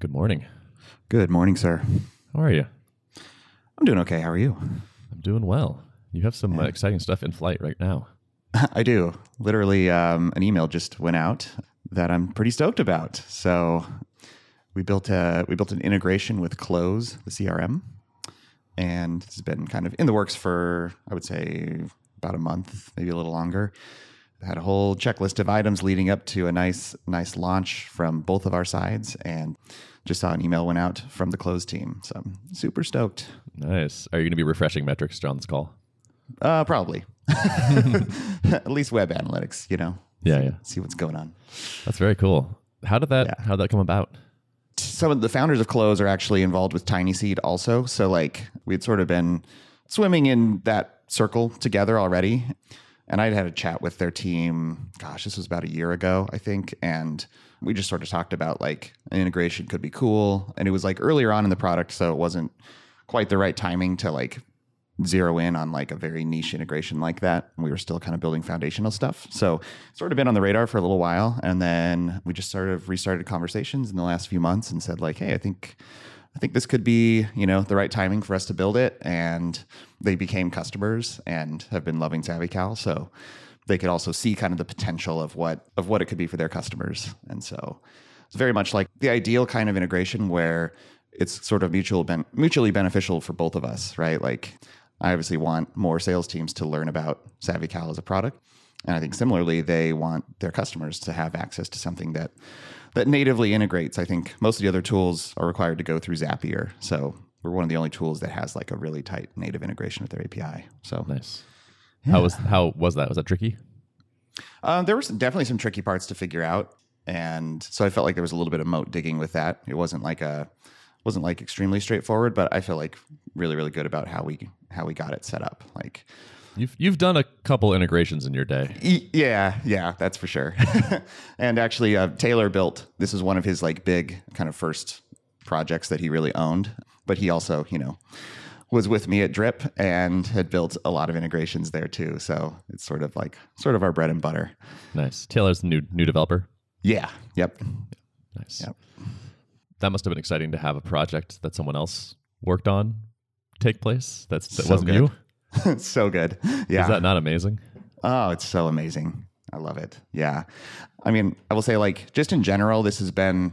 Good morning. Good morning, sir. How are you? I'm doing okay. How are you? I'm doing well. You have some uh, exciting stuff in flight right now. I do. Literally, um, an email just went out that I'm pretty stoked about. So we built a we built an integration with Close, the CRM, and it's been kind of in the works for I would say about a month, maybe a little longer. Had a whole checklist of items leading up to a nice nice launch from both of our sides, and just saw an email went out from the Close team. So I'm super stoked. Nice. Are you going to be refreshing metrics this call? Uh, probably. At least web analytics, you know. Yeah, yeah. See what's going on. That's very cool. How did that Yeah. how did that come about? some of the founders of Close are actually involved with TinySeed also. So like we'd sort of been swimming in that circle together already. And I'd had a chat with their team, gosh, this was about a year ago, I think. And we just sort of talked about like an integration could be cool. And it was like earlier on in the product, so it wasn't quite the right timing to like zero in on like a very niche integration like that. We were still kind of building foundational stuff. So sort of been on the radar for a little while. And then we just sort of restarted conversations in the last few months and said like, hey, I think I think this could be, you know, the right timing for us to build it. And they became customers and have been loving SavvyCal. So they could also see kind of the potential of what of what it could be for their customers. And so it's very much like the ideal kind of integration where it's sort of mutual ben- mutually beneficial for both of us, right? Like I obviously want more sales teams to learn about SavvyCal as a product. And I think similarly, they want their customers to have access to something that that natively integrates. I think most of the other tools are required to go through Zapier. So we're one of the only tools that has like a really tight native integration with their API. So Nice. How was how was that? Was that tricky? um, there was definitely some tricky parts to figure out, and so I felt like there was a little bit of moat digging with that. It wasn't like a wasn't like extremely straightforward, but I feel like really really good about how we how we got it set up. Like You've you've done a couple integrations in your day. E- Yeah, yeah, that's for sure. and actually, uh, Taylor built this is one of his like big kind of first projects that he really owned. But he also, you know, was with me at Drip and had built a lot of integrations there too. So it's sort of like sort of our bread and butter. Nice. Taylor's the new new developer. Yeah. Yep. Nice. Yep. That must have been exciting to have a project that someone else worked on take place. That's that So wasn't good. you. so good. Yeah. Is that not amazing? Oh, it's so amazing. I love it. Yeah. I mean, I will say, like, just in general, this has been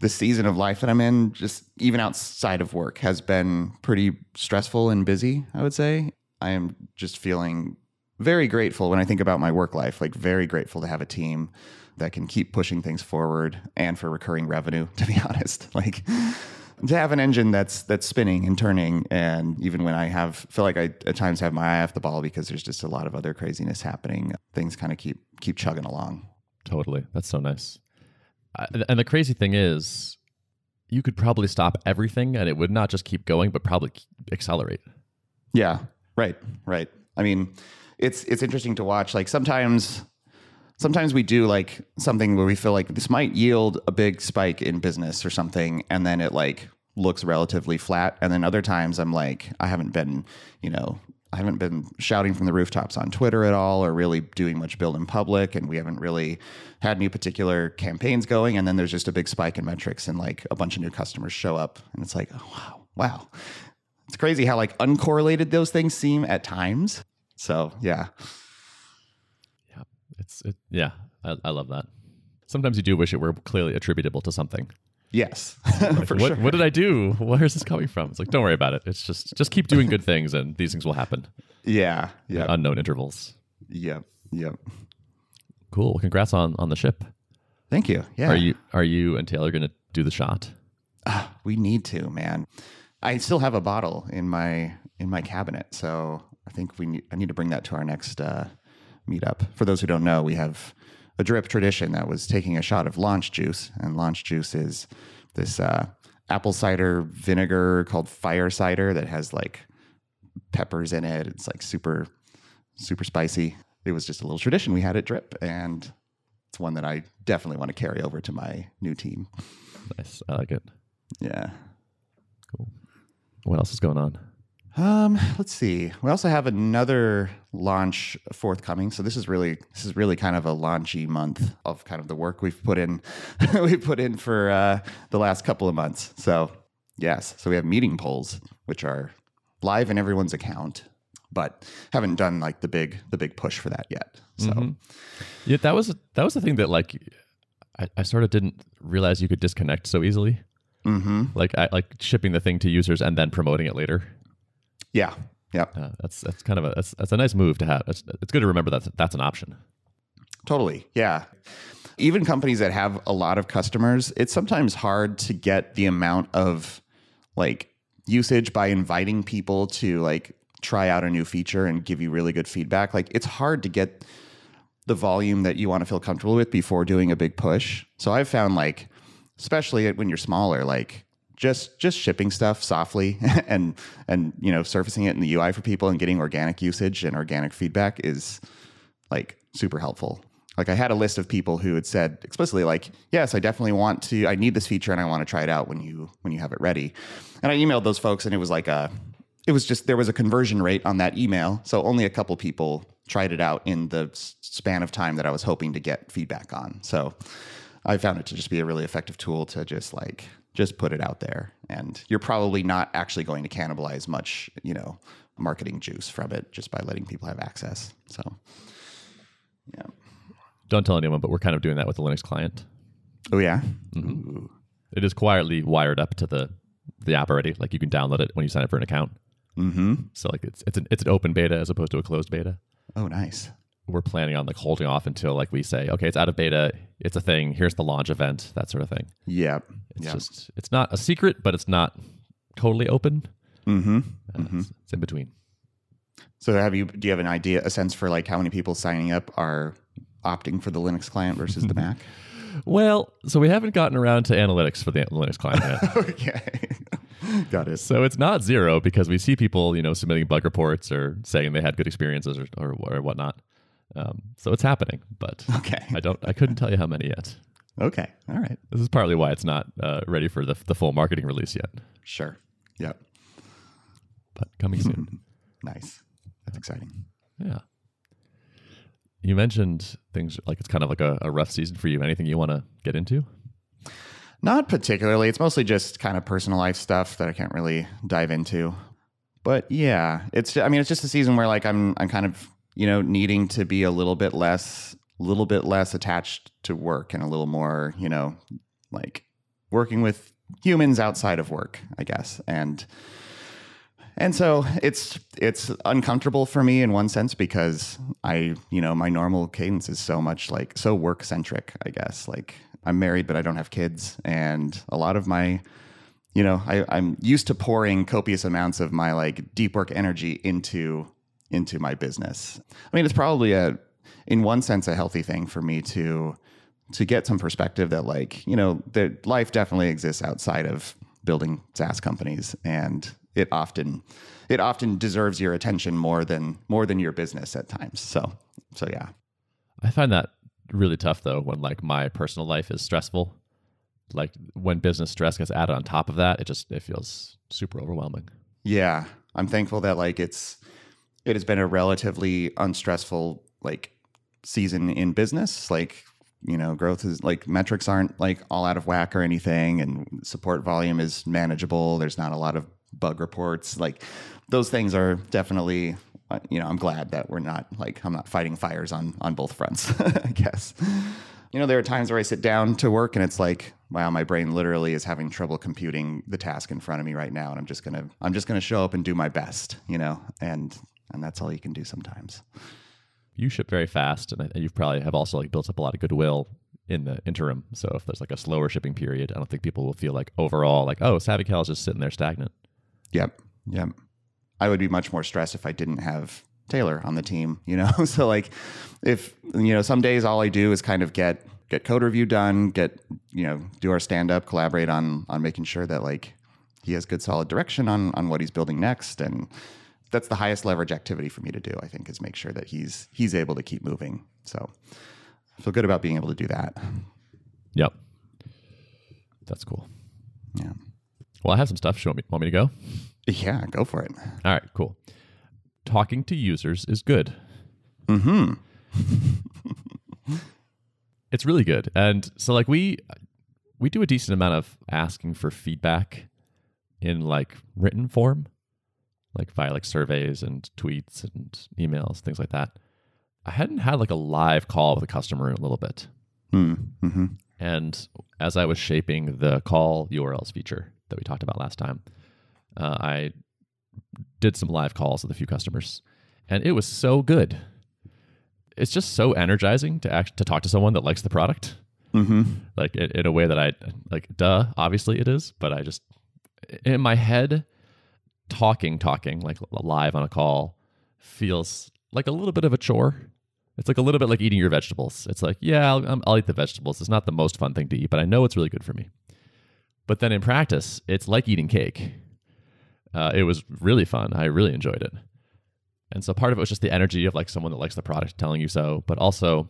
the season of life that I'm in, just even outside of work, has been pretty stressful and busy, I would say. I am just feeling very grateful when I think about my work life, like, very grateful to have a team that can keep pushing things forward and for recurring revenue, to be honest. Like, to have an engine that's that's spinning and turning and even when i have feel like i at times have my eye off the ball because there's just a lot of other craziness happening things kind of keep keep chugging along Totally. That's so nice. I, and the crazy thing is, you could probably stop everything and it would not just keep going, but probably accelerate. yeah right right i mean it's it's interesting to watch like sometimes sometimes we do like something where we feel like this might yield a big spike in business or something and then it like looks relatively flat. And then other times i'm like i haven't been you know i haven't been shouting from the rooftops on twitter at all or really doing much build in public and we haven't really had any particular campaigns going. And then there's just a big spike in metrics and like a bunch of new customers show up and it's like oh, wow wow. It's crazy how like uncorrelated those things seem at times. So yeah. Yeah. It's, it, yeah. I, I love that. Sometimes you do wish it were clearly attributable to something. yes Like, for what, sure what did I do? Where is this coming from? It's like, don't worry about it. It's just, just keep doing good things and these things will happen yeah yeah unknown intervals. Yep. Yep. Cool. Congrats on, on the ship. Thank you. Yeah. Are you, are you and Taylor going to do the shot? Ah, we need to, man. I still have a bottle in my in my cabinet, so I think we need, I need to bring that to our next uh, meetup. For those who don't know, we have a drip tradition that was taking a shot of launch juice, and launch juice is this uh, apple cider vinegar called fire cider that has like peppers in it. It's like super super spicy. It was just a little tradition we had at Drip, and it's one that I definitely want to carry over to my new team. Nice. I like it. Yeah. Cool. What else is going on? Um, let's see. We also have another launch forthcoming. So this is really this is really kind of a launchy month of kind of the work we've put in we've put in for uh, the last couple of months. So yes, so we have meeting polls which are live in everyone's account, but haven't done like the big the big push for that yet. So Yeah, that was that was the thing that like I, I sort of didn't realize you could disconnect so easily. mm-hmm. Like I like shipping the thing to users and then promoting it later. Yeah, yeah. Uh, that's that's kind of a that's, that's a nice move to have. It's, it's good to remember that that's an option. Totally. Yeah. Even companies that have a lot of customers, it's sometimes hard to get the amount of like usage by inviting people to like try out a new feature and give you really good feedback. Like it's hard to get the volume that you want to feel comfortable with before doing a big push. So I've found like especially when you're smaller like just just shipping stuff softly and and you know surfacing it in the UI for people and getting organic usage and organic feedback is like super helpful. Like I had a list of people who had said explicitly like, "Yes, I definitely want to I need this feature and I want to try it out when you when you have it ready." And I emailed those folks and it was like a it was just there was a conversion rate on that email, so only a couple people tried it out in the span of time that I was hoping to get feedback on. So I found it to just be a really effective tool to just like just put it out there and you're probably not actually going to cannibalize much, you know, marketing juice from it just by letting people have access. So yeah. Don't tell anyone, but we're kind of doing that with the Linux client. Oh yeah. It is quietly wired up to the the app already. Like you can download it when you sign up for an account. Mm-hmm. So like it's it's an it's an open beta as opposed to a closed beta. Oh nice. We're planning on like holding off until like we say, okay, it's out of beta, it's a thing. Here's the launch event, that sort of thing. Yep. It's yep. just it's not a secret, but it's not totally open. mm-hmm. Uh, it's, it's in between. So have you do you have an idea, a sense for like how many people signing up are opting for the Linux client versus the Mac? Well, so we haven't gotten around to analytics for the Linux client yet. okay. Got it. So it's not zero because we see people, you know, submitting bug reports or saying they had good experiences or or, or whatnot. Um, so it's happening, but Okay. I don't. I couldn't tell you how many yet. Okay. All right. This is partly why it's not uh, ready for the the full marketing release yet, Sure. Yep. but coming soon. Nice. That's exciting. yeah. You mentioned things like it's kind of like a, a rough season for you. Anything you want to get into? Not particularly. It's mostly just kind of personal life stuff that I can't really dive into. But yeah, it's I mean it's just a season where like I'm I'm kind of, you know, needing to be a little bit less little bit less attached to work and a little more, you know, like working with humans outside of work, I guess. And and so it's it's uncomfortable for me in one sense because I, you know, my normal cadence is so much like so work centric, I guess. Like I'm married but I don't have kids and a lot of my you know, I, I'm used to pouring copious amounts of my like deep work energy into into my business. I mean, it's probably a in one sense a healthy thing for me to to get some perspective that like, you know, that life definitely exists outside of building SaaS companies and it often it often deserves your attention more than more than your business at times. So so yeah. I find that really tough though when like my personal life is stressful. Like when business stress gets added on top of that, it just it feels super overwhelming. Yeah, I'm thankful that like it's it has been a relatively unstressful like season in business. Like you know, growth is like metrics aren't like all out of whack or anything, and support volume is manageable. There's not a lot of bug reports. Like those things are definitely. uh, You know, I'm glad that we're not like I'm not fighting fires on on both fronts. I guess. You know, there are times where I sit down to work and it's like, wow, my brain literally is having trouble computing the task in front of me right now, and I'm just gonna, I'm just gonna show up and do my best, you know, and and that's all you can do sometimes. You ship very fast, and you probably have also like built up a lot of goodwill in the interim. So if there's like a slower shipping period, I don't think people will feel like overall like, oh, SavvyCal is just sitting there stagnant. Yep, yep. I would be much more stressed if I didn't have Taylor on the team, you know. so like, if you know, some days all I do is kind of get get code review done, get you know, do our stand up, collaborate on on making sure that like he has good solid direction on on what he's building next, and that's the highest leverage activity for me to do. I think is make sure that he's he's able to keep moving. So I feel good about being able to do that. Yep, that's cool. Yeah. Well, I have some stuff. You want me, want me to go? Yeah, go for it. All right, cool. Talking to users is good. Mm-hmm. It's really good. And so like we we do a decent amount of asking for feedback in like written form, like via like surveys and tweets and emails, things like that. I hadn't had like a live call with a customer in a little bit. Mm-hmm. And as I was shaping the call URLs feature that we talked about last time, uh, I did some live calls with a few customers, and it was so good. It's just so energizing to act to talk to someone that likes the product, Mm-hmm. like in, in a way that I like. Duh, obviously it is, but I just in my head, talking, talking like live on a call feels like a little bit of a chore. It's like a little bit like eating your vegetables. It's like, yeah, I'll, um, I'll eat the vegetables. It's not the most fun thing to eat, but I know it's really good for me. But then in practice, it's like eating cake. Uh, it was really fun. I really enjoyed it. And so part of it was just the energy of like someone that likes the product telling you so, but also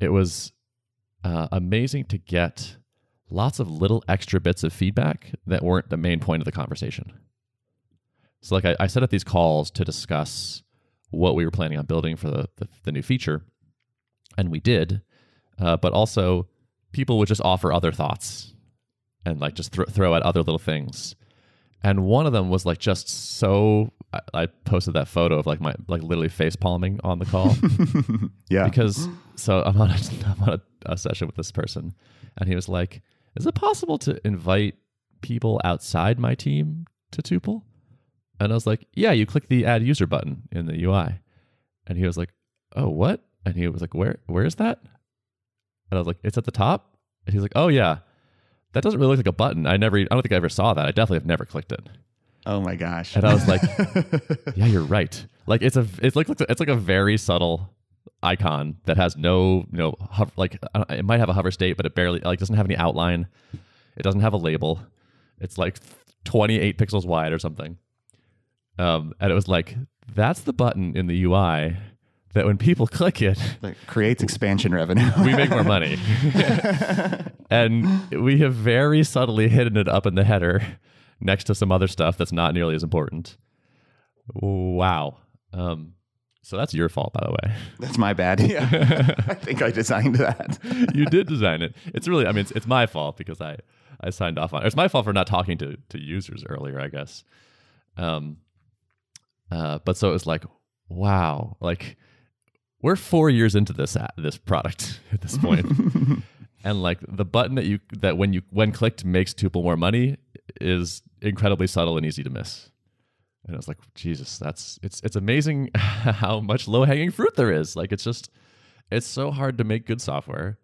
it was uh, amazing to get lots of little extra bits of feedback that weren't the main point of the conversation. So like I, I set up these calls to discuss what we were planning on building for the, the, the new feature, and we did. Uh, but also, people would just offer other thoughts and like just thro- throw out other little things. And one of them was like just so. I, I posted that photo of like my like literally face palming on the call Yeah. because so I'm on a, I'm on a, a session with this person, and he was like, "Is it possible to invite people outside my team to Tuple?" And I was like, "Yeah, you click the add user button in the UI." And he was like, "Oh, what?" And he was like, "Where where is that?" And I was like, "It's at the top." And he's like, "Oh yeah, that doesn't really look like a button. I never, I don't think I ever saw that. I definitely have never clicked it." oh my gosh. And I was like, yeah, you're right. Like it's a it's like it's like a very subtle icon that has no you know hover, like it might have a hover state, but it barely like doesn't have any outline. It doesn't have a label. It's like 28 pixels wide or something. Um, and it was like that's the button in the UI that when people click it, That creates expansion revenue. we make more money. and we have very subtly hidden it up in the header next to some other stuff that's not nearly as important. Wow. Um, so that's your fault, by the way. That's my bad. Yeah. I think I designed that. you did design it. It's really, I mean, it's, it's my fault because I, I signed off on it. It's my fault for not talking to, to users earlier, I guess. Um, uh, but so it was like, wow, like we're four years into this a- this product at this point, and like the button that you that when you when clicked makes Tuple more money is incredibly subtle and easy to miss. And I was like, Jesus, that's it's it's amazing how much low hanging fruit there is. Like it's just it's so hard to make good software,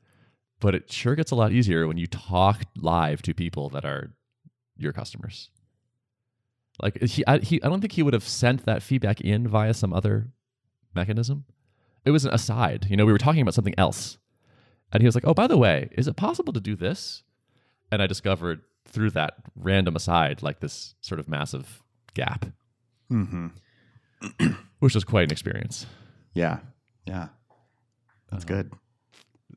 but it sure gets a lot easier when you talk live to people that are your customers. Like he, I, he, I don't think he would have sent that feedback in via some other mechanism. It was an aside. You know, we were talking about something else, and he was like, "Oh, by the way, is it possible to do this?" And I discovered through that random aside, like this sort of massive gap, hmm which was quite an experience. Yeah. Yeah. That's good.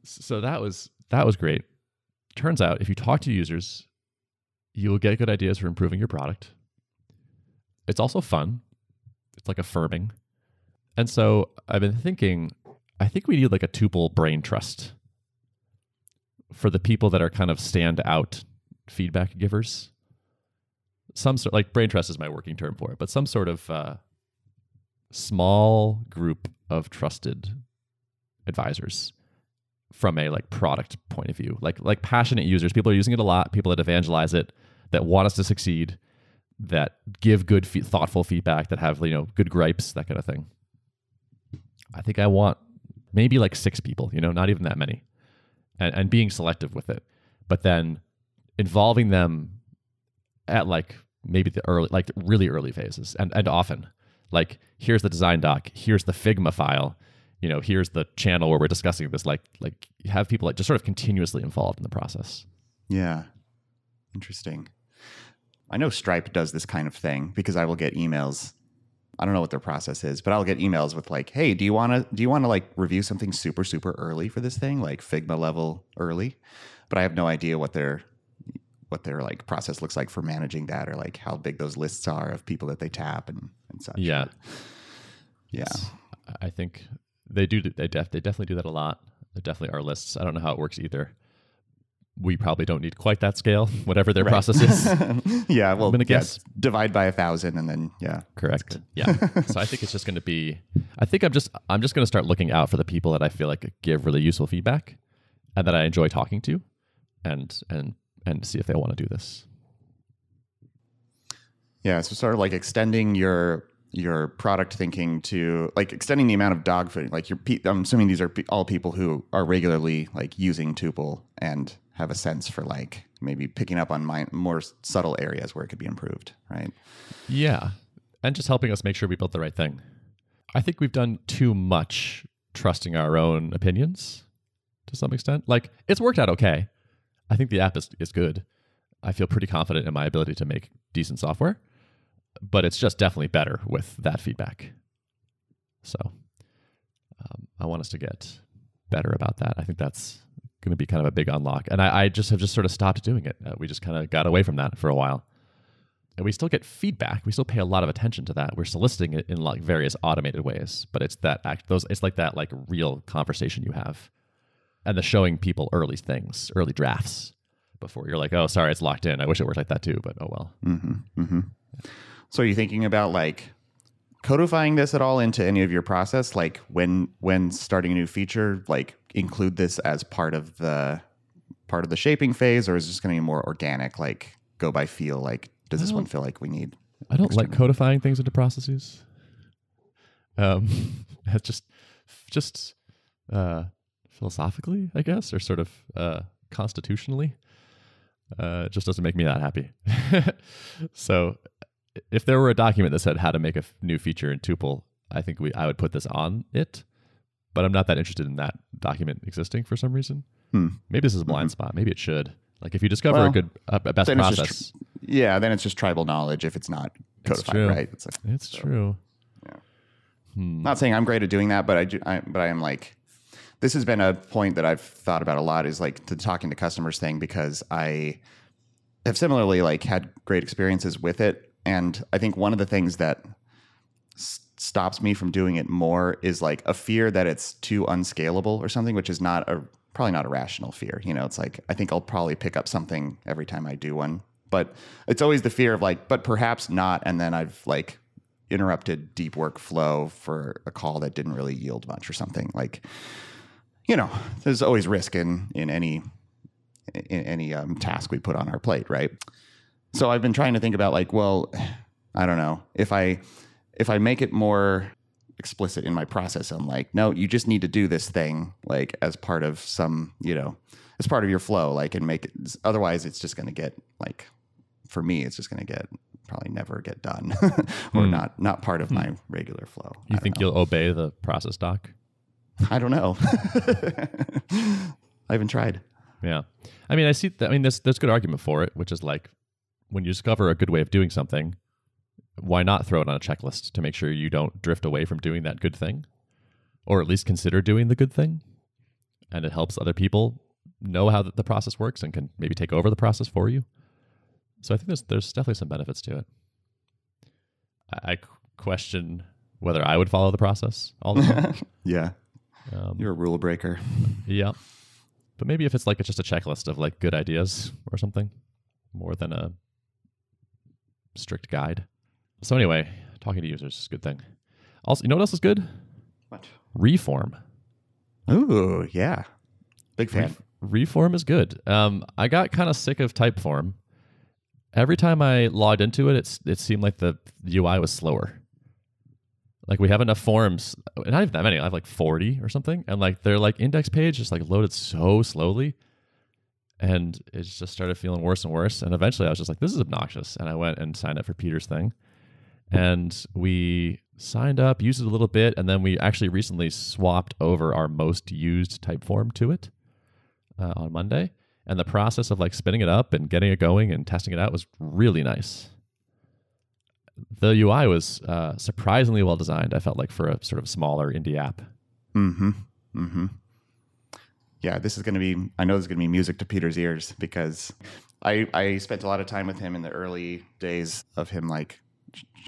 so that was that was great. Turns out, if you talk to users, you will get good ideas for improving your product. It's also fun. It's like affirming. And so I've been thinking, I think we need like a tuple brain trust for the people that are kind of stand out feedback givers. Some sort like brain trust is my working term for it, but some sort of uh, small group of trusted advisors from a like product point of view like like passionate users people are using it a lot people that evangelize it that want us to succeed that give good fe- thoughtful feedback that have you know good gripes that kind of thing i think i want maybe like six people you know not even that many and, and being selective with it but then involving them at like maybe the early like really early phases and and often like here's the design doc here's the figma file you know here's the channel where we're discussing this like like have people like just sort of continuously involved in the process Yeah. Interesting. I know Stripe does this kind of thing because I will get emails. I don't know what their process is, but I'll get emails with like, "Hey, do you want to do you want to like review something super super early for this thing, like Figma level early?" But I have no idea what their what their like process looks like for managing that, or like how big those lists are of people that they tap and and such. Yeah. But, yeah. I- I think they do. They def, they definitely do that a lot. They definitely are lists. I don't know how it works either. We probably don't need quite that scale, whatever their Right. process is. yeah. Well, I'm gonna yeah, guess. divide by a thousand, and then yeah. Correct. Yeah. so I think it's just going to be. I think I'm just I'm just going to start looking out for the people that I feel like give really useful feedback, and that I enjoy talking to, and and and see if they want to do this. Yeah, so sort of like extending your your product thinking to like extending the amount of dog food. Like your, I'm assuming these are all people who are regularly like using Tuple and have a sense for like maybe picking up on my, more subtle areas where it could be improved, right? Yeah. And just helping us make sure we built the right thing. I think we've done too much trusting our own opinions to some extent. Like, it's worked out okay. I think the app is, is good. I feel pretty confident in my ability to make decent software, but it's just definitely better with that feedback. So um, I want us to get better about that. I think that's going to be kind of a big unlock. And I, I just have just sort of stopped doing it. Uh, we just kind of got away from that for a while and we still get feedback. We still pay a lot of attention to that. We're soliciting it in like various automated ways, but it's that act those it's like that like real conversation you have, and the showing people early things, early drafts before you're like, oh, sorry, it's locked in. I wish it worked like that too, but oh well. Mm-hmm. Mm-hmm. So are you thinking about like codifying this at all into any of your process? Like when when starting a new feature, like include this as part of the part of the shaping phase, or is this going to be more organic, like go by feel? Like does this one feel like we need? I don't like codifying things into processes. Um, just just uh, philosophically, I guess, or sort of uh, constitutionally, uh, it just doesn't make me that happy. so, if there were a document that said how to make a f- new feature in Tuple, I think we I would put this on it. But I'm not that interested in that document existing for some reason. Hmm. Maybe this is a blind spot. Maybe it should. Like if you discover a good a, best then it's just process, Yeah, then it's just tribal knowledge if it's not It's codified, true. right? It's like, it's true. Yeah. Hmm. not saying I'm great at doing that, but I, do, I but I am like this has been a point that I've thought about a lot is like the talking to customers thing because I have similarly like had great experiences with it, and I think one of the things that s- stops me from doing it more is like a fear that it's too unscalable or something, which is not a probably not a rational fear. You know, it's like I think I'll probably pick up something every time I do one, but it's always the fear of like, but perhaps not, and then I've like interrupted deep workflow for a call that didn't really yield much or something. Like you know there's always risk in in any in any um, task we put on our plate right? So i've been trying to think about like well i don't know. If i if i make it more explicit in my process i'm like no you just need to do this thing like as part of some you know as part of your flow like and make it otherwise it's just going to get like for me it's just going to get probably never get done or Hmm. not not part of my regular flow You think know. you'll obey the process doc? i don't know i haven't tried Yeah. I mean, I see. That, I mean, there's there's good argument for it, which is like when you discover a good way of doing something, why not throw it on a checklist to make sure you don't drift away from doing that good thing, or at least consider doing the good thing, and it helps other people know how the the process works and can maybe take over the process for you. So I think there's there's definitely some benefits to it. I, I question whether I would follow the process all the time. yeah Um, you're a rule breaker Yeah. But maybe if it's like it's just a checklist of like good ideas or something more than a strict guide. So anyway, talking to users is a good thing. Also, you know what else is good? what Reform. ooh yeah big fan Reform is good. Um, I got kind of sick of Typeform. Every time I logged into it, it's it seemed like the UI was slower. Like we have enough forms, not even that many. I have like forty or something, and like their like index page just like loaded so slowly, and it just started feeling worse and worse. And eventually, I was just like, "This is obnoxious," and I went and signed up for Peter's thing, and we signed up, used it a little bit, and then we actually recently swapped over our most used Typeform to it uh, on Monday, and the process of like spinning it up and getting it going and testing it out was really nice. The UI was uh, surprisingly well designed. I felt like for a sort of smaller indie app. mm-hmm mm-hmm yeah, this is going to be, I know this is going to be music to Peter's ears because I, I spent a lot of time with him in the early days of him like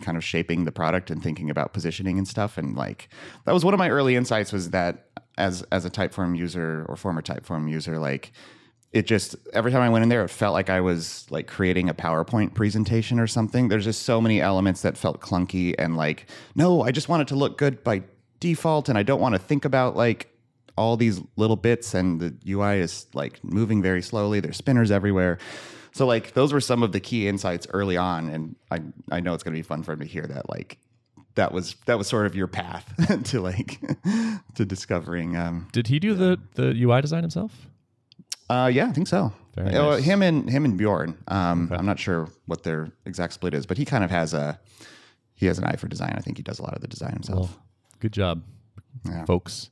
kind of shaping the product and thinking about positioning and stuff. And like, that was one of my early insights was that as, as a Typeform user or former Typeform user, like, it just every time I went in there, it felt like I was like creating a PowerPoint presentation or something. There's just so many elements that felt clunky and like, no, I just want it to look good by default, and I don't want to think about like all these little bits. And the UI is like moving very slowly. There's spinners everywhere. So like those were some of the key insights early on, and I I know it's going to be fun for him to hear that like that was that was sort of your path to like to discovering um, Did he do the the UI design himself? uh, yeah, I think so. Uh, nice. Him and him and Bjorn. Um, I'm not sure what their exact split is, but he kind of has a he has an eye for design. I think he does a lot of the design himself. Good job, Yeah. folks.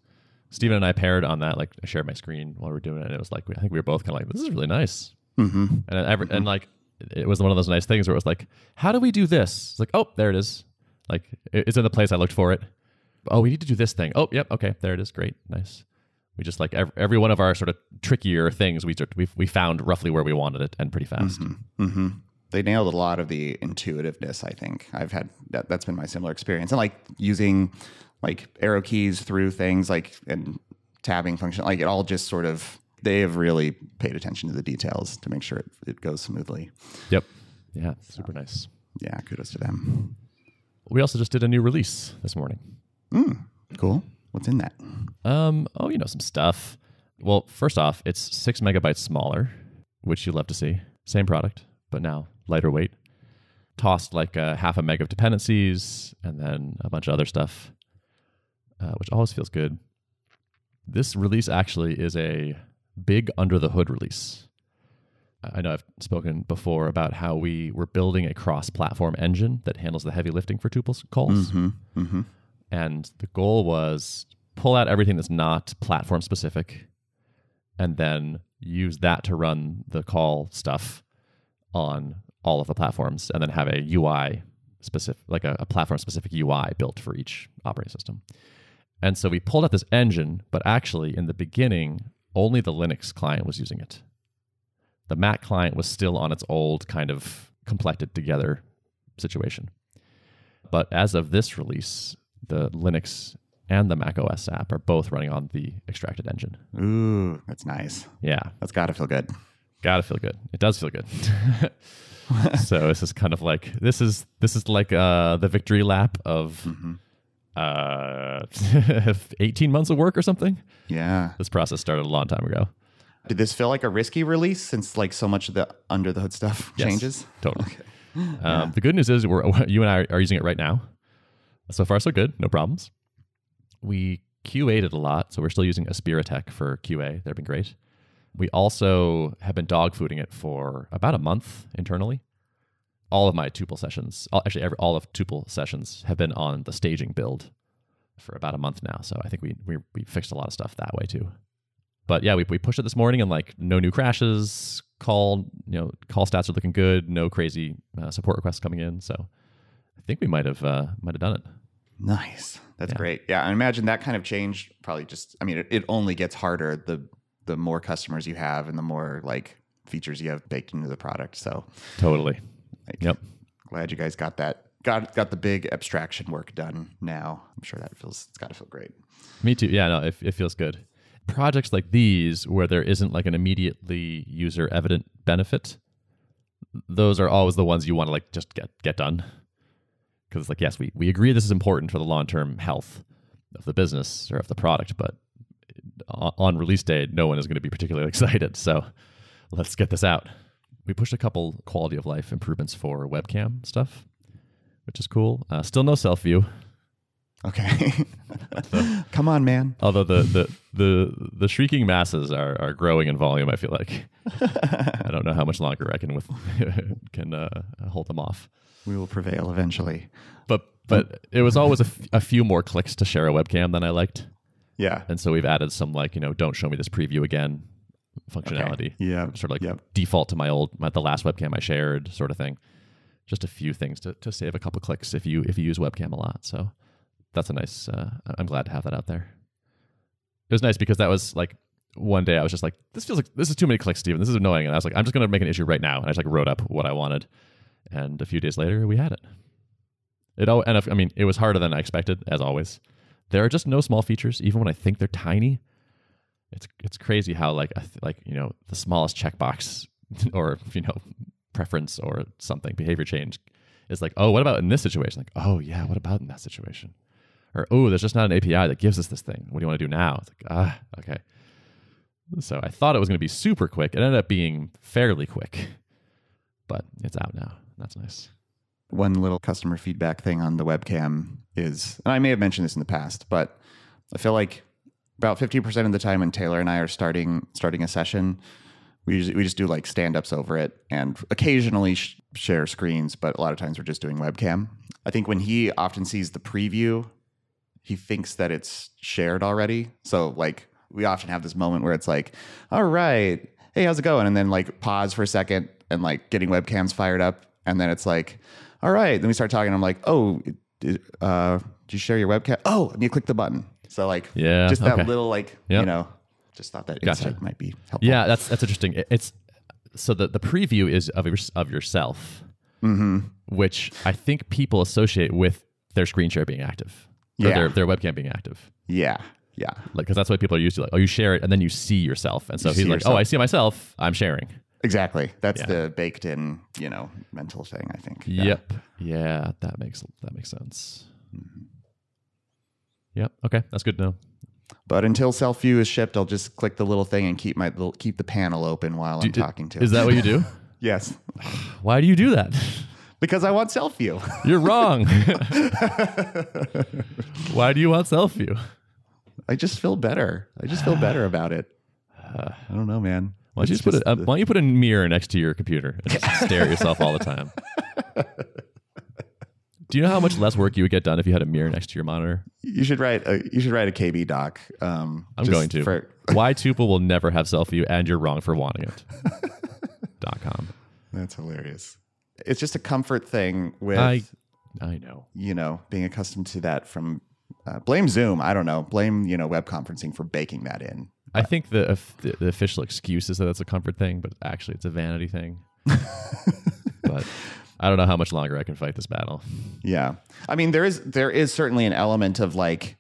Steven and I paired on that. Like I shared my screen while we were doing it, and it was like I think we were both kind of like, "This is really nice." Mm-hmm. And every, and like it was one of those nice things where it was like, "How do we do this?" It's like, "Oh, there it is." Like is it- it's in the place I looked for it. Oh, we need to do this thing. Oh, yep, okay, there it is. Great, nice. We just like every, every one of our sort of trickier things. We we we found roughly where we wanted it and pretty fast. Mm-hmm. They nailed a lot of the intuitiveness. I think I've had that. That's been my similar experience, and like using like arrow keys through things like and tabbing function. Like it all just sort of they have really paid attention to the details to make sure it, it goes smoothly. Yep. Yeah, super nice. Yeah, kudos to them. We also just did a new release this morning. Mm, cool. What's in that? Um, oh, you know, some stuff. Well, first off, it's six megabytes smaller, which you love to see. Same product, but now lighter weight. Tossed like a half a meg of dependencies and then a bunch of other stuff, uh, which always feels good. This release actually is a big under the hood release. I know I've spoken before about how we were building a cross platform engine that handles the heavy lifting for tuple calls Mm-hmm. Mm-hmm. and the goal was pull out everything that's not platform specific and then use that to run the call stuff on all of the platforms and then have a UI specific like a, a platform specific UI built for each operating system. And so we pulled out this engine, but actually in the beginning only the Linux client was using it. The Mac client was still on its old kind of complected together situation. But as of this release, the Linux and the Mac OS app are both running on the extracted engine. Ooh, that's nice. Yeah, That's got to feel good. gotta feel good. It does feel good. so this is kind of like this is this is like uh, the victory lap of uh, 18 months of work or something. Yeah. This process started a long time ago. Did this feel like a risky release since like so much of the under the hood stuff Yes, changes? Totally. Um, The good news is we're, you and I are using it right now. So far, so good. No problems. We QA'd it a lot, so we're still using Aspiritech for QA. They've been great. We also have been dogfooding it for about a month internally. All of my tuple sessions, all- actually every, all of tuple sessions, have been on the staging build for about a month now. So I think we we, we fixed a lot of stuff that way too. But yeah, we, we pushed it this morning and like no new crashes. Call you know call stats are looking good. No crazy uh, support requests coming in. So I think we might have uh, might have done it. Nice. That's Yeah. great. Yeah, I imagine that kind of change probably just I mean it, it only gets harder the the more customers you have and the more like features you have baked into the product. So Totally. Like Yep. glad you guys got that got got the big abstraction work done now. I'm sure that feels it's got to feel great. Me too. Yeah, no, it, it feels good. Projects like these, where there isn't like an immediately user evident benefit, those are always the ones you want to like just get get done. Because it's like, yes, we, we agree this is important for the long term health of the business or of the product, but on, on release day, no one is going to be particularly excited. So let's get this out. We pushed a couple quality of life improvements for webcam stuff, which is cool. Uh, still no self view. Okay. Come on, man. Although the the the, the shrieking masses are, are growing in volume, I feel like I don't know how much longer I can with can uh, hold them off. We will prevail eventually. But but it was always a, f- a few more clicks to share a webcam than I liked, Yeah. and so we've added some like you know don't show me this preview again functionality. Yeah. Sort of like Yep. default to my old my, the last webcam I shared sort of thing. Just a few things to, to save a couple clicks if you if you use webcam a lot. So that's a nice. Uh, I'm glad to have that out there. It was nice because that was like one day I was just like, this feels like this is too many clicks, Steven. This is annoying. And I was like, I'm just going to make an issue right now. And I just like wrote up what I wanted. And a few days later, we had it. It all, and if, I mean, it was harder than I expected, as always. There are just no small features, even when I think they're tiny. It's it's crazy how like like you know the smallest checkbox or you know preference or something behavior change is like oh what about in this situation? Like oh yeah what about in that situation? Or oh there's just not an API that gives us this thing. What do you want to do now? It's like ah okay. So I thought it was going to be super quick. It ended up being fairly quick but it's out now. That's nice. One little customer feedback thing on the webcam is, and I may have mentioned this in the past, but I feel like about 50% of the time when Taylor and I are starting starting a session, we we just do like stand-ups over it and occasionally sh- share screens, but a lot of times we're just doing webcam. I think when he often sees the preview, he thinks that it's shared already. So like we often have this moment where it's like, "All right, hey, how's it going?" and then like pause for a second and like getting webcams fired up, and then it's like, "All right," then we start talking. I'm like, "Oh, uh, did you share your webcam? Oh, and you click the button." So like, Yeah, just that okay. little like, you know, just thought that Gotcha. insight might be helpful. yeah that's that's interesting It- it's so the the preview is of your, of yourself Mm-hmm. which I think people associate with their screen share being active or Yeah. their, their webcam being active. Yeah. Yeah. Like, because that's what people are used to. Like, oh, you share it and then you see yourself. And so You he's like, yourself. oh, I see myself. I'm sharing. Exactly. That's Yeah. the baked in, you know, mental thing, I think. Yeah. Yep. Yeah, that makes that makes sense. Yep. Okay, that's good to know. But until self view is shipped, I'll just click the little thing and keep my little, keep the panel open while I'm talking to Is it. that what you do? yes. Why do you do that? Because I want self view. You're wrong. Why do you want self view? I just feel better. I just feel better about it. I don't know, man. Why don't you just put a, uh, the- why don't you put a mirror next to your computer and just stare at yourself all the time? Do you know how much less work you would get done if you had a mirror next to your monitor? you should write a you should write a KB doc. Um, I'm just going to. for- Why Tuple will never have self view, and you're wrong for wanting it. dot com. that's hilarious. It's just a comfort thing with I I know. you know being accustomed to that from. Uh, blame Zoom. I don't know. Blame you know web conferencing for baking that in. I think the, the the official excuse is that that's a comfort thing, but actually it's a vanity thing. but I don't know how much longer I can fight this battle. Yeah. I mean there is there is certainly an element of like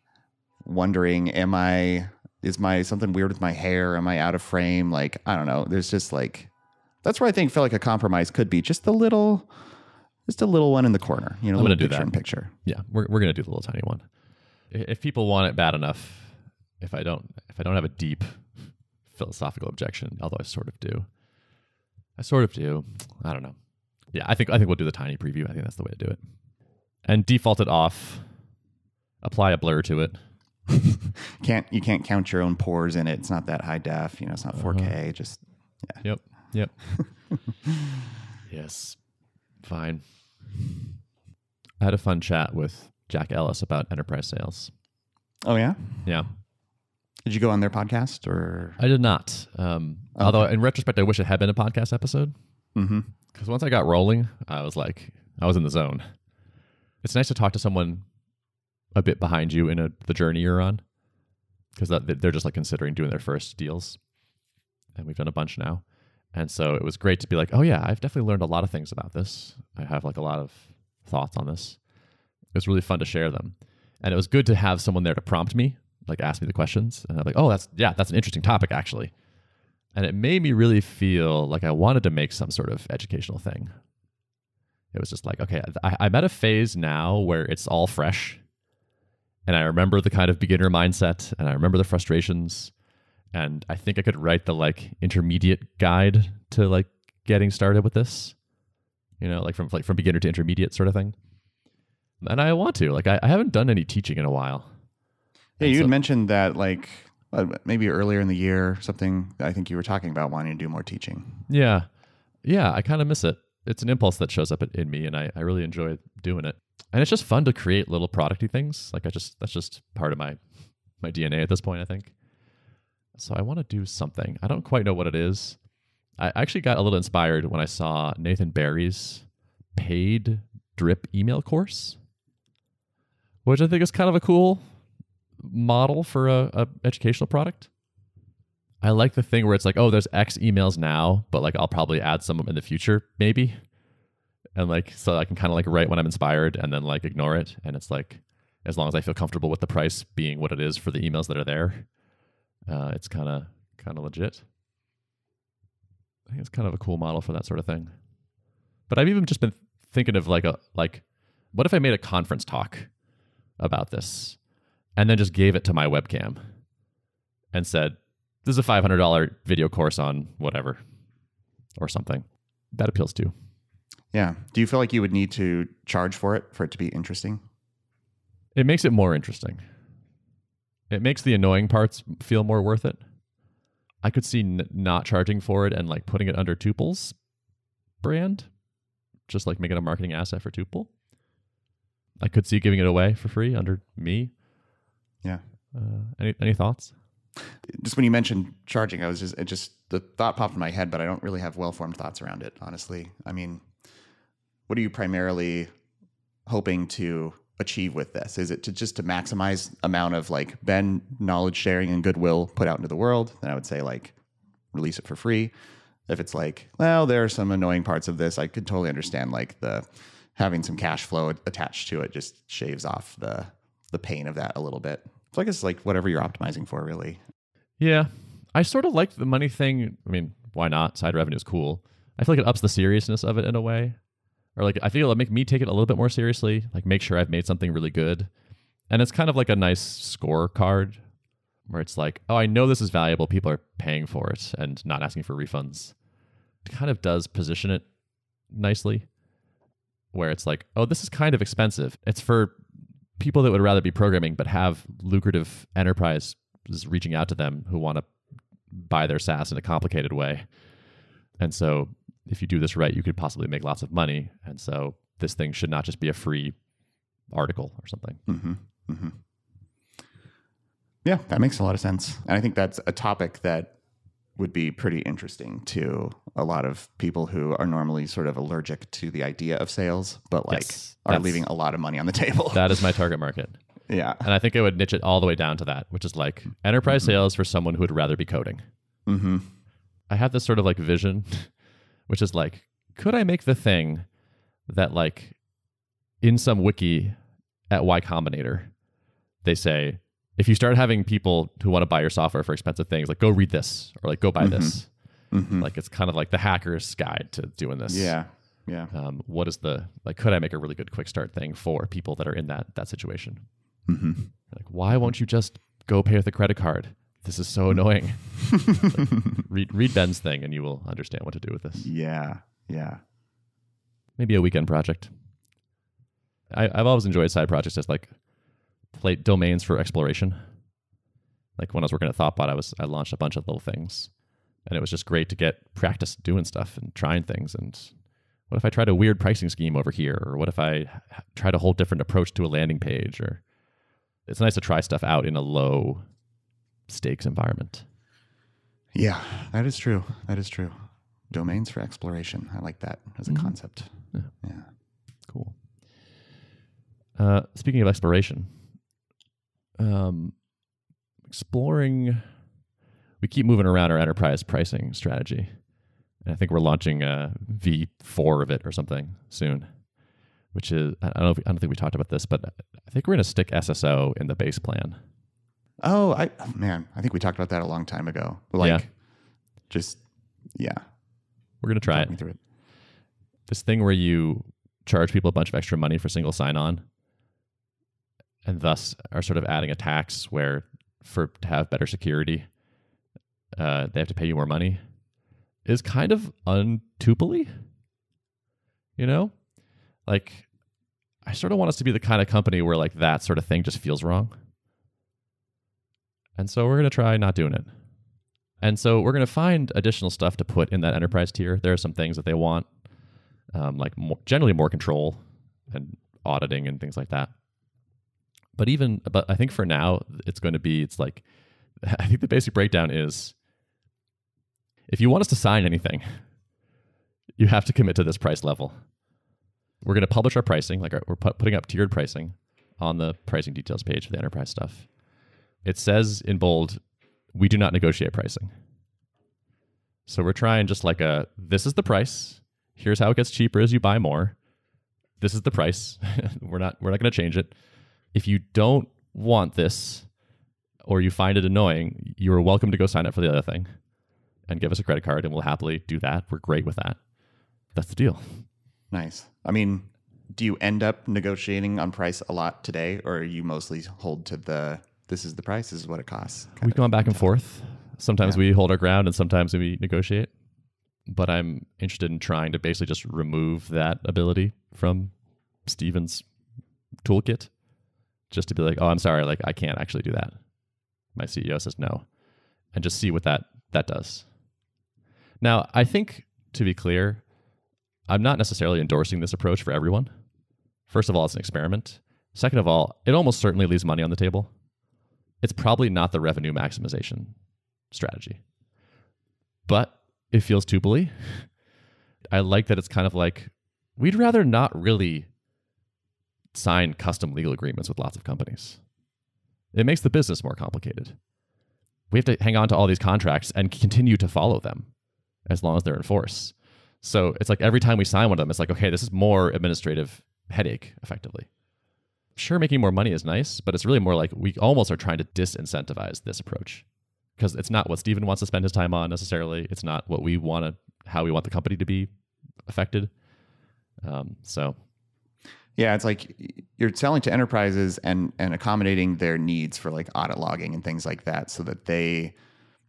wondering am I is my something weird with my hair? Am I out of frame? Like I don't know. There's just like that's where I think feel like a compromise could be just a little just a little one in the corner, you know, I'm gonna do picture that. in picture. Yeah, we're we're gonna do the little tiny one. If people want it bad enough, if I don't if I don't have a deep philosophical objection, although I sort of do, I sort of do. I don't know. Yeah, I think I think we'll do the tiny preview. I think that's the way to do it. And default it off. Apply a blur to it. Can't you can't count your own pores in it. It's not that high def, you know, it's not 4K, just yeah. Yep. Yep. yes. Fine. I had a fun chat with Jack Ellis about enterprise sales. Oh yeah? Yeah. Did you go on their podcast or I did not. Um, Although, in retrospect, I wish it had been a podcast episode Mm-hmm. Because once I got rolling, I was like, I was in the zone. It's nice to talk to someone a bit behind you in a, the journey you're on because they're just like considering doing their first deals. And we've done a bunch now. And so it was great to be like, oh, yeah, I've definitely learned a lot of things about this. I have like a lot of thoughts on this. It was really fun to share them. And it was good to have someone there to prompt me, like ask me the questions. And I'm like, oh, that's, yeah, that's an interesting topic, actually. And it made me really feel like I wanted to make some sort of educational thing. It was just like, okay, I, I'm at a phase now where it's all fresh. And I remember the kind of beginner mindset and I remember the frustrations. And I think I could write the like intermediate guide to like getting started with this. You know, like from like from beginner to intermediate sort of thing. And I want to. Like I, I haven't done any teaching in a while. Yeah, you so- had mentioned that like Uh, maybe earlier in the year, something I think you were talking about wanting to do more teaching. Yeah. Yeah, I kind of miss it. It's an impulse that shows up in- in me and I, I really enjoy doing it. And it's just fun to create little producty things. Like I just that's just part of my my DNA at this point, I think. So I want to do something. I don't quite know what it is. I actually got a little inspired when I saw Nathan Barry's paid drip email course, which I think is kind of a cool model for a, a educational product. I like the thing where it's like, oh, there's X emails now, but like I'll probably add some in the future, maybe. And like, so I can kind of like write when I'm inspired and then like ignore it. And it's like, as long as I feel comfortable with the price being what it is for the emails that are there, uh, it's kind of kind of legit. I think it's kind of a cool model for that sort of thing. But I've even just been thinking of like a like, what if I made a conference talk about this, and then just gave it to my webcam, and said, "This is a five hundred dollar video course on whatever, or something." That appeals too. Yeah. Do you feel like you would need to charge for it for it to be interesting? It makes it more interesting. It makes the annoying parts feel more worth it. I could see n- not charging for it and like putting it under Tuple's brand, just like making a marketing asset for Tuple. I could see giving it away for free under me. Yeah. Uh, any any thoughts? Just when you mentioned charging, I was just it just the thought popped in my head, but I don't really have well formed thoughts around it. Honestly, I mean, what are you primarily hoping to achieve with this? Is it to just to maximize amount of like Ben knowledge sharing and goodwill put out into the world? Then I would say like release it for free. If it's like, well, there are some annoying parts of this, I could totally understand like the having some cash flow attached to it just shaves off the the pain of that a little bit. So I guess it's like whatever you're optimizing for, really. Yeah, I sort of like the money thing. I mean, why not? Side revenue is cool. I feel like it ups the seriousness of it in a way or like I feel it'll make me take it a little bit more seriously, like make sure I've made something really good. And it's kind of like a nice scorecard where it's like, oh, I know this is valuable. People are paying for it and not asking for refunds. It kind of does position it nicely where it's like, oh, this is kind of expensive. It's for people that would rather be programming but have lucrative enterprises reaching out to them who want to buy their SaaS in a complicated way. And so if you do this right, you could possibly make lots of money. And so this thing should not just be a free article or something. Mm-hmm. Mm-hmm. Yeah, that makes a lot of sense. And I think that's a topic that would be pretty interesting to a lot of people who are normally sort of allergic to the idea of sales, but like yes, are leaving a lot of money on the table. That is my target market. yeah. And I think I would niche it all the way down to that, which is like enterprise mm-hmm. sales for someone who would rather be coding. Mm-hmm. I have this sort of like vision which is like, could I make the thing that like in some wiki at Y Combinator, they say, if you start having people who want to buy your software for expensive things, like go read this or like go buy mm-hmm. this. Mm-hmm. Like it's kind of like the hacker's guide to doing this. Yeah. Yeah. Um, what is the like? Could I make a really good quick start thing for people that are in that that situation? Mm-hmm. Like, why won't you just go pay with a credit card? this is so annoying. read read Ben's thing, and you will understand what to do with this. Yeah, yeah. Maybe a weekend project. I, I've always enjoyed side projects as like plate domains for exploration. Like when I was working at Thoughtbot, I was I launched a bunch of little things, and it was just great to get practice doing stuff and trying things. And what if I tried a weird pricing scheme over here, or what if I tried a whole different approach to a landing page? Or it's nice to try stuff out in a low stakes environment. Yeah, that is true. That is true. Domains for exploration. I like that as a mm-hmm. concept. Yeah. yeah. Cool. Uh, speaking of exploration, um, exploring, we keep moving around our enterprise pricing strategy. And I think we're launching a V4 of it or something soon, which is, I don't know if, I don't think we talked about this, but I think we're going to stick SSO in the base plan. Oh, I oh, man, I think we talked about that a long time ago. Like, yeah. just yeah, we're gonna try Talk it. through it. This thing where you charge people a bunch of extra money for single sign-on, and thus are sort of adding a tax where for to have better security, uh, they have to pay you more money, is kind of untupely. You know, like I sort of want us to be the kind of company where like that sort of thing just feels wrong. And so we're going to try not doing it. And so we're going to find additional stuff to put in that enterprise tier. There are some things that they want, um, like more, generally more control and auditing and things like that. But even, but I think for now, it's going to be, it's like, I think the basic breakdown is if you want us to sign anything, you have to commit to this price level. We're going to publish our pricing, like we're putting up tiered pricing on the pricing details page for the enterprise stuff. It says in bold, we do not negotiate pricing. So we're trying just like a this is the price. Here's how it gets cheaper as you buy more. This is the price. we're not we're not going to change it. If you don't want this or you find it annoying, you are welcome to go sign up for the other thing and give us a credit card and we'll happily do that. We're great with that. That's the deal. Nice. I mean, do you end up negotiating on price a lot today, or you mostly hold to the this is the price, this is what it costs? We've gone back and forth. Sometimes we hold our ground and sometimes we negotiate. But I'm interested in trying to basically just remove that ability from Steven's toolkit. Just to be like, oh, I'm sorry, like I can't actually do that. My CEO says no. And just see what that that does. Now, I think to be clear, I'm not necessarily endorsing this approach for everyone. First of all, it's an experiment. Second of all, it almost certainly leaves money on the table. It's probably not the revenue maximization strategy, but it feels tupely. I like that it's kind of like we'd rather not really sign custom legal agreements with lots of companies. It makes the business more complicated. We have to hang on to all these contracts and continue to follow them as long as they're in force. So it's like every time we sign one of them, it's like, okay, this is more administrative headache, effectively. Sure, making more money is nice, but it's really more like we almost are trying to disincentivize this approach because it's not what Steven wants to spend his time on necessarily. It's not what we want to, how we want the company to be affected. Um, so, yeah, it's like you're selling to enterprises and and accommodating their needs for like audit logging and things like that, so that they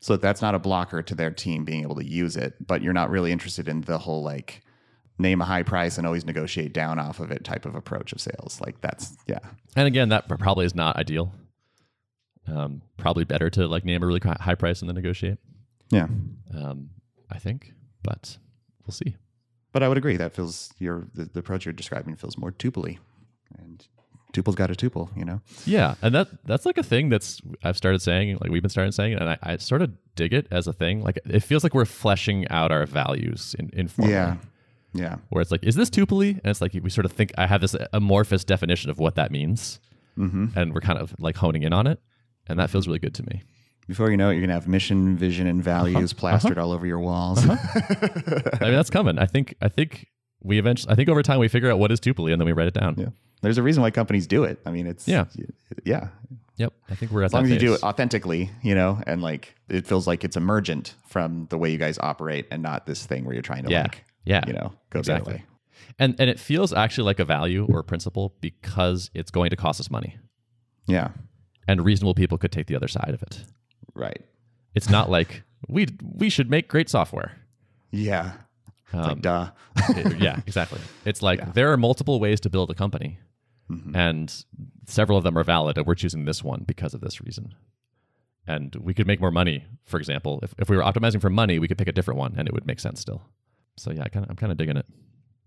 so that that's not a blocker to their team being able to use it. But you're not really interested in the whole like name a high price and always negotiate down off of it type of approach of sales. Like that's yeah. And again, that probably is not ideal. Um, probably better to like name a really high price and then negotiate. Yeah. Um, I think, but we'll see. But I would agree that feels your the, the approach you're describing feels more tupely, and tuple's got a tuple, you know. Yeah, and that that's like a thing that's I've started saying, like we've been starting saying, and I, I sort of dig it as a thing. Like it feels like we're fleshing out our values in informally. Yeah. Yeah. Where it's like, is this tuple? And it's like we sort of think I have this amorphous definition of what that means, mm-hmm. and we're kind of like honing in on it, and that feels really good to me. Before you know it, you're gonna have mission, vision, and values uh-huh. plastered uh-huh. all over your walls. Uh-huh. I mean, that's coming. I think. I think we eventually. I think over time we figure out what is tuple, and then we write it down. Yeah. There's a reason why companies do it. I mean, it's yeah, yeah. Yep. I think we're at as long as you do it authentically, you know, and like it feels like it's emergent from the way you guys operate, and not this thing where you're trying to yeah. like, yeah, you know, go exactly. And and it feels actually like a value or a principle because it's going to cost us money. Yeah. And reasonable people could take the other side of it. Right. It's not like we we should make great software. Yeah. Um, like duh. it, yeah, exactly. It's like yeah. there are multiple ways to build a company, mm-hmm. and several of them are valid, and we're choosing this one because of this reason. And we could make more money, for example. If, if we were optimizing for money, we could pick a different one, and it would make sense still. So yeah, I kinda, I'm kind of digging it.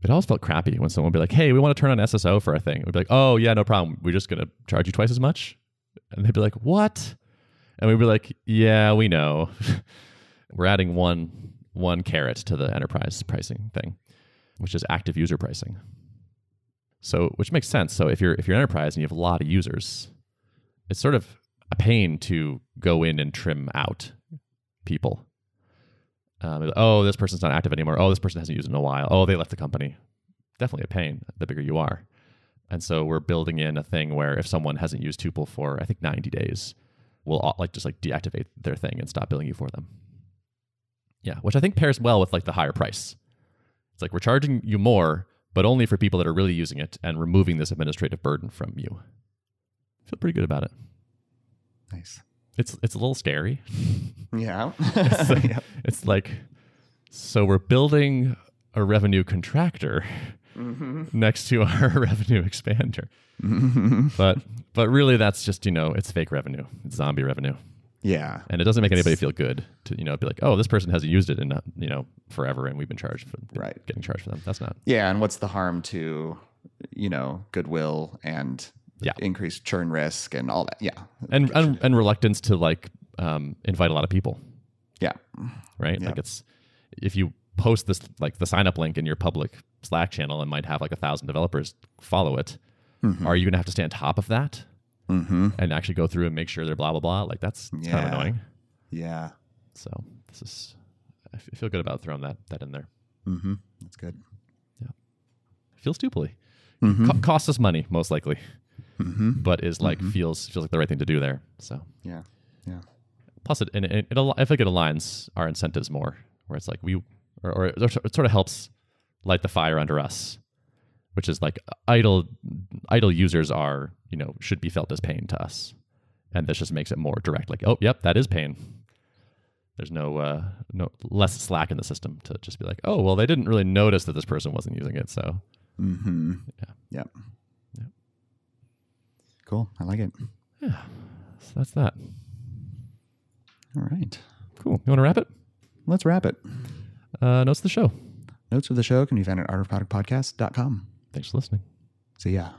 It always felt crappy when someone would be like, "Hey, we want to turn on SSO for a thing." We'd be like, "Oh yeah, no problem. We're just gonna charge you twice as much," and they'd be like, "What?" And we'd be like, "Yeah, we know. we're adding one one carrot to the enterprise pricing thing, which is active user pricing. So, which makes sense. So, if you're if you're enterprise and you have a lot of users, it's sort of a pain to go in and trim out people. Um, oh, this person's not active anymore. Oh, this person hasn't used it in a while. Oh, they left the company. Definitely a pain. The bigger you are, and so we're building in a thing where if someone hasn't used Tuple for I think 90 days, we'll like just like deactivate their thing and stop billing you for them. Yeah, which I think pairs well with like the higher price. It's like we're charging you more, but only for people that are really using it and removing this administrative burden from you. I feel pretty good about it. Nice. It's it's a little scary. Yeah. it's, like, yeah. it's like so we're building a revenue contractor mm-hmm. next to our revenue expander. Mm-hmm. But but really that's just, you know, it's fake revenue. It's zombie revenue. Yeah. And it doesn't make anybody feel good to, you know, be like, oh, this person hasn't used it in, you know, forever and we've been charged for right. getting charged for them. That's not. Yeah. And what's the harm to, you know, goodwill and yeah. increased churn risk and all that. Yeah. And, and, and reluctance to like um, invite a lot of people. Yeah. Right. Yeah. Like it's, if you post this, like the sign up link in your public Slack channel and might have like a thousand developers follow it, mm-hmm. are you going to have to stay on top of that? mm-hmm. and actually go through and make sure they're blah blah blah. Like that's yeah. kind of annoying. Yeah. So this is I feel good about throwing that that in there. Mm-hmm. That's good. Yeah. Feels tupely. Mm-hmm. Co- costs us money most likely, Mm-hmm. but is like feels feels like the right thing to do there. So Yeah. Yeah. plus it and it, it, al- I think it aligns our incentives more, where it's like we or, or it sort of helps light the fire under us, which is like idle idle users are you know should be felt as pain to us, and this just makes it more direct. Like oh yep that is pain. There's no uh, no less slack in the system to just be like oh well they didn't really notice that this person wasn't using it so Mm-hmm. Yeah. Yep. Yep. Cool. I like it. yeah so that's that All right. cool you want to wrap it Let's wrap it. uh, notes of the show Notes of the show can be found at artofproductpodcast.com. thanks for listening. See ya.